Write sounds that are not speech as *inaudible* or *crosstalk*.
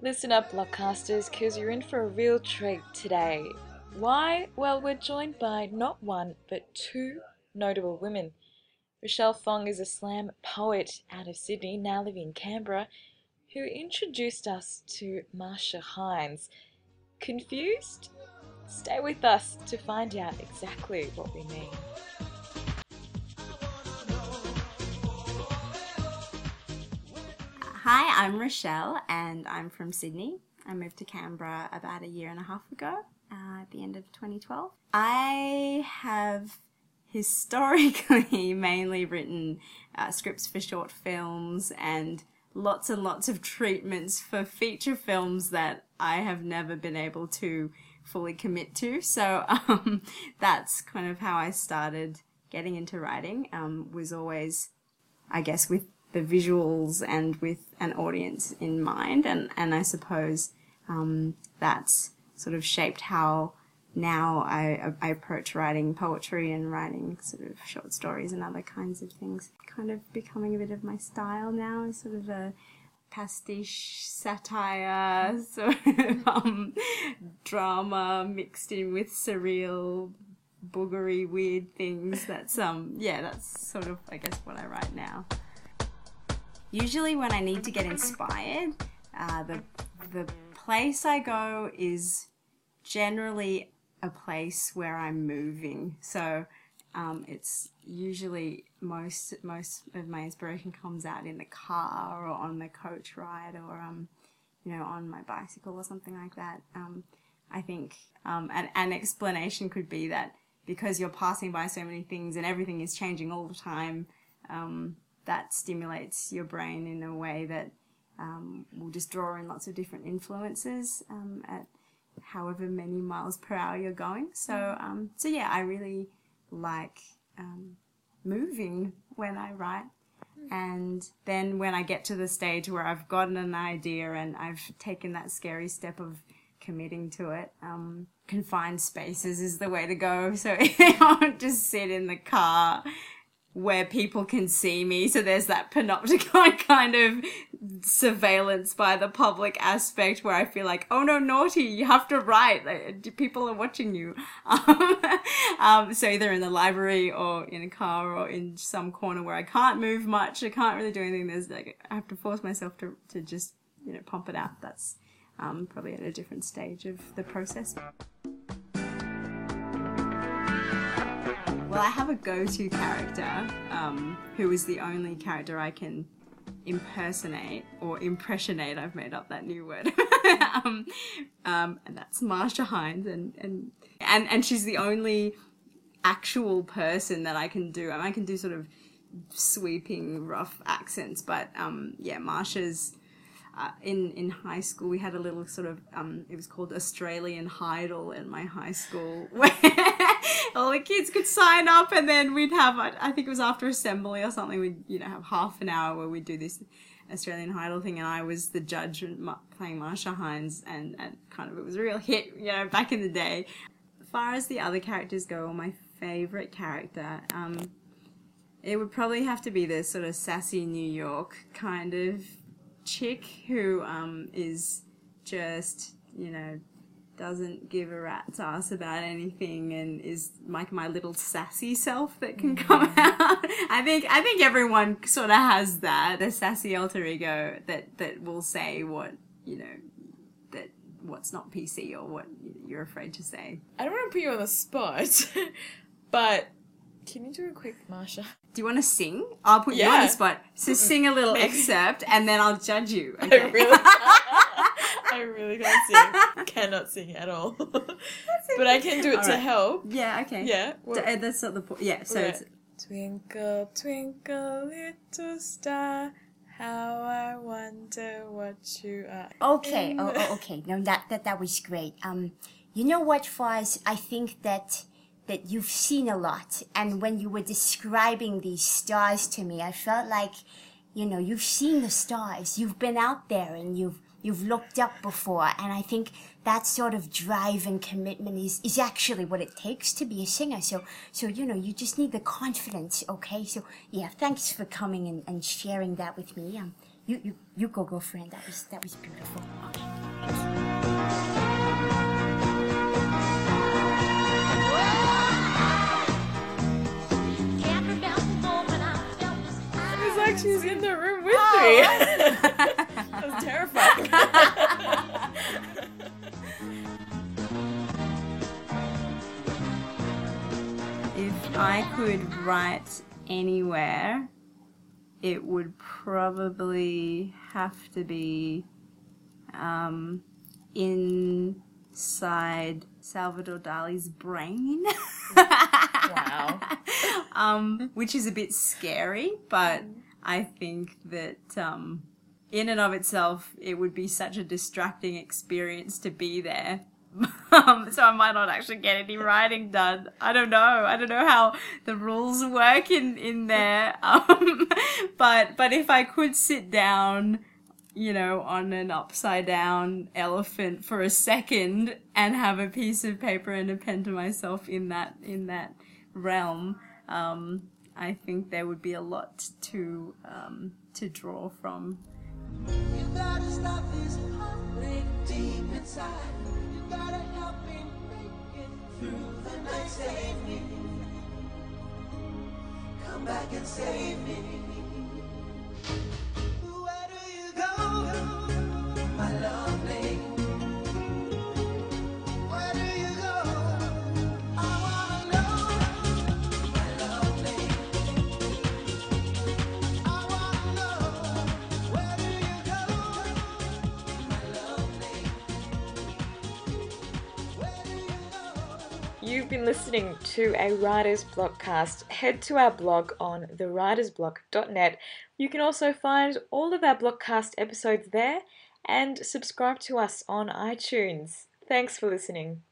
Listen up, Blockcasters, because you're in for a real treat today. Why? Well, we're joined by not one, but two notable women. Roshelle Fong is a slam poet out of Sydney, now living in Canberra, who introduced us to Marcia Hines. Confused? Stay with us to find out exactly what we mean. Hi, I'm Roshelle and I'm from Sydney. I moved to Canberra about a year and a half ago uh, at the end of 2012. I have historically *laughs* mainly written uh, scripts for short films and lots and lots of treatments for feature films that I have never been able to fully commit to. So um, *laughs* that's kind of how I started getting into writing. Um, was always, I guess, with the visuals and with an audience in mind, and and I suppose um, that's sort of shaped how now I, I approach writing poetry and writing sort of short stories and other kinds of things. Kind of becoming a bit of my style now, sort of a pastiche satire, *laughs* sort of um, drama mixed in with surreal, boogery, weird things. That's um, yeah, that's sort of I guess what I write now. Usually, when I need to get inspired, uh, the the place I go is generally a place where I'm moving. So um, it's usually most most of my inspiration comes out in the car or on the coach ride or um, you know on my bicycle or something like that. Um, I think um, an, an explanation could be that because you're passing by so many things and everything is changing all the time, um, that stimulates your brain in a way that um, will just draw in lots of different influences um, at however many miles per hour you're going. So, um, so yeah, I really like um, moving when I write. And then when I get to the stage where I've gotten an idea and I've taken that scary step of committing to it, um, confined spaces is the way to go. *laughs* So *laughs* I won't just sit in the car where people can see me. So there's that panopticon *laughs* kind of surveillance by the public aspect where I feel like, oh no, naughty, you have to write. People are watching you. Um, *laughs* um, so either in the library or in a car or in some corner where I can't move much, I can't really do anything. There's like, I have to force myself to, to just, you know, pump it out. That's um, probably at a different stage of the process. Well, I have a go-to character um, who is the only character I can impersonate or impressionate. I've made up that new word, *laughs* um, um, and that's Marcia Hines, and and and and she's the only actual person that I can do. I, mean, I can do sort of sweeping, rough accents, but um, yeah, Marcia's. Uh, in in high school, we had a little sort of um, it was called Australian Heidel in my high school, where *laughs* *laughs* all the kids could sign up, and then we'd have I think it was after assembly or something. We'd you know have half an hour where we'd do this Australian Idol thing, and I was the judge playing Marcia Hines, and, and kind of it was a real hit, you know, back in the day. As far as the other characters go, my favorite character, um, it would probably have to be the sort of sassy New York kind of chick who um, is just, you know, doesn't give a rat's ass about anything and is like my little sassy self that can come mm. out. *laughs* I think I think everyone sort of has that, a sassy alter ego that that will say what, you know, that what's not PC or what you're afraid to say. I don't want to put you on the spot, *laughs* but can you do a quick Marcia? Do you want to sing? I'll put you on the spot. So sing a little excerpt and then I'll judge you. I really, *laughs* *laughs* I really can't sing. Cannot sing at all. *laughs* but I can do it All to right. help. Yeah, okay. Yeah. D- Well, uh, that's not the point. Yeah, so Right. it's, Twinkle, twinkle, little star, how I wonder what you are. Okay, oh, oh, okay. No, that, that that was great. Um, you know what, Foz? I think that that you've seen a lot, and when you were describing these stars to me, I felt like, you know, you've seen the stars. You've been out there, and you've you've looked up before, and I think that sort of drive and commitment is is actually what it takes to be a singer. So so you know, you just need the confidence. Okay, so yeah, thanks for coming and, and sharing that with me. Um, You you you go, girlfriend. That was that was beautiful. It's like she's in the room with me. *laughs* I could write anywhere, it would probably have to be um, inside Salvador Dali's brain. wow. *laughs* um, which is a bit scary, but I think that um, in and of itself, it would be such a distracting experience to be there. Um, so I might not actually get any writing done. I don't know. I don't know how the rules work in in there. *laughs* Um, but but if I could sit down, you know, on an upside down elephant for a second and have a piece of paper and a pen to myself in that in that realm, um, I think there would be a lot to um, to draw from. Gotta help me make it through the night. Save me. Come back and save me. You've been listening to a Writer's Blockcast. Head to our blog on thewritersblock.net. You can also find all of our Blockcast episodes there and subscribe to us on iTunes. Thanks for listening.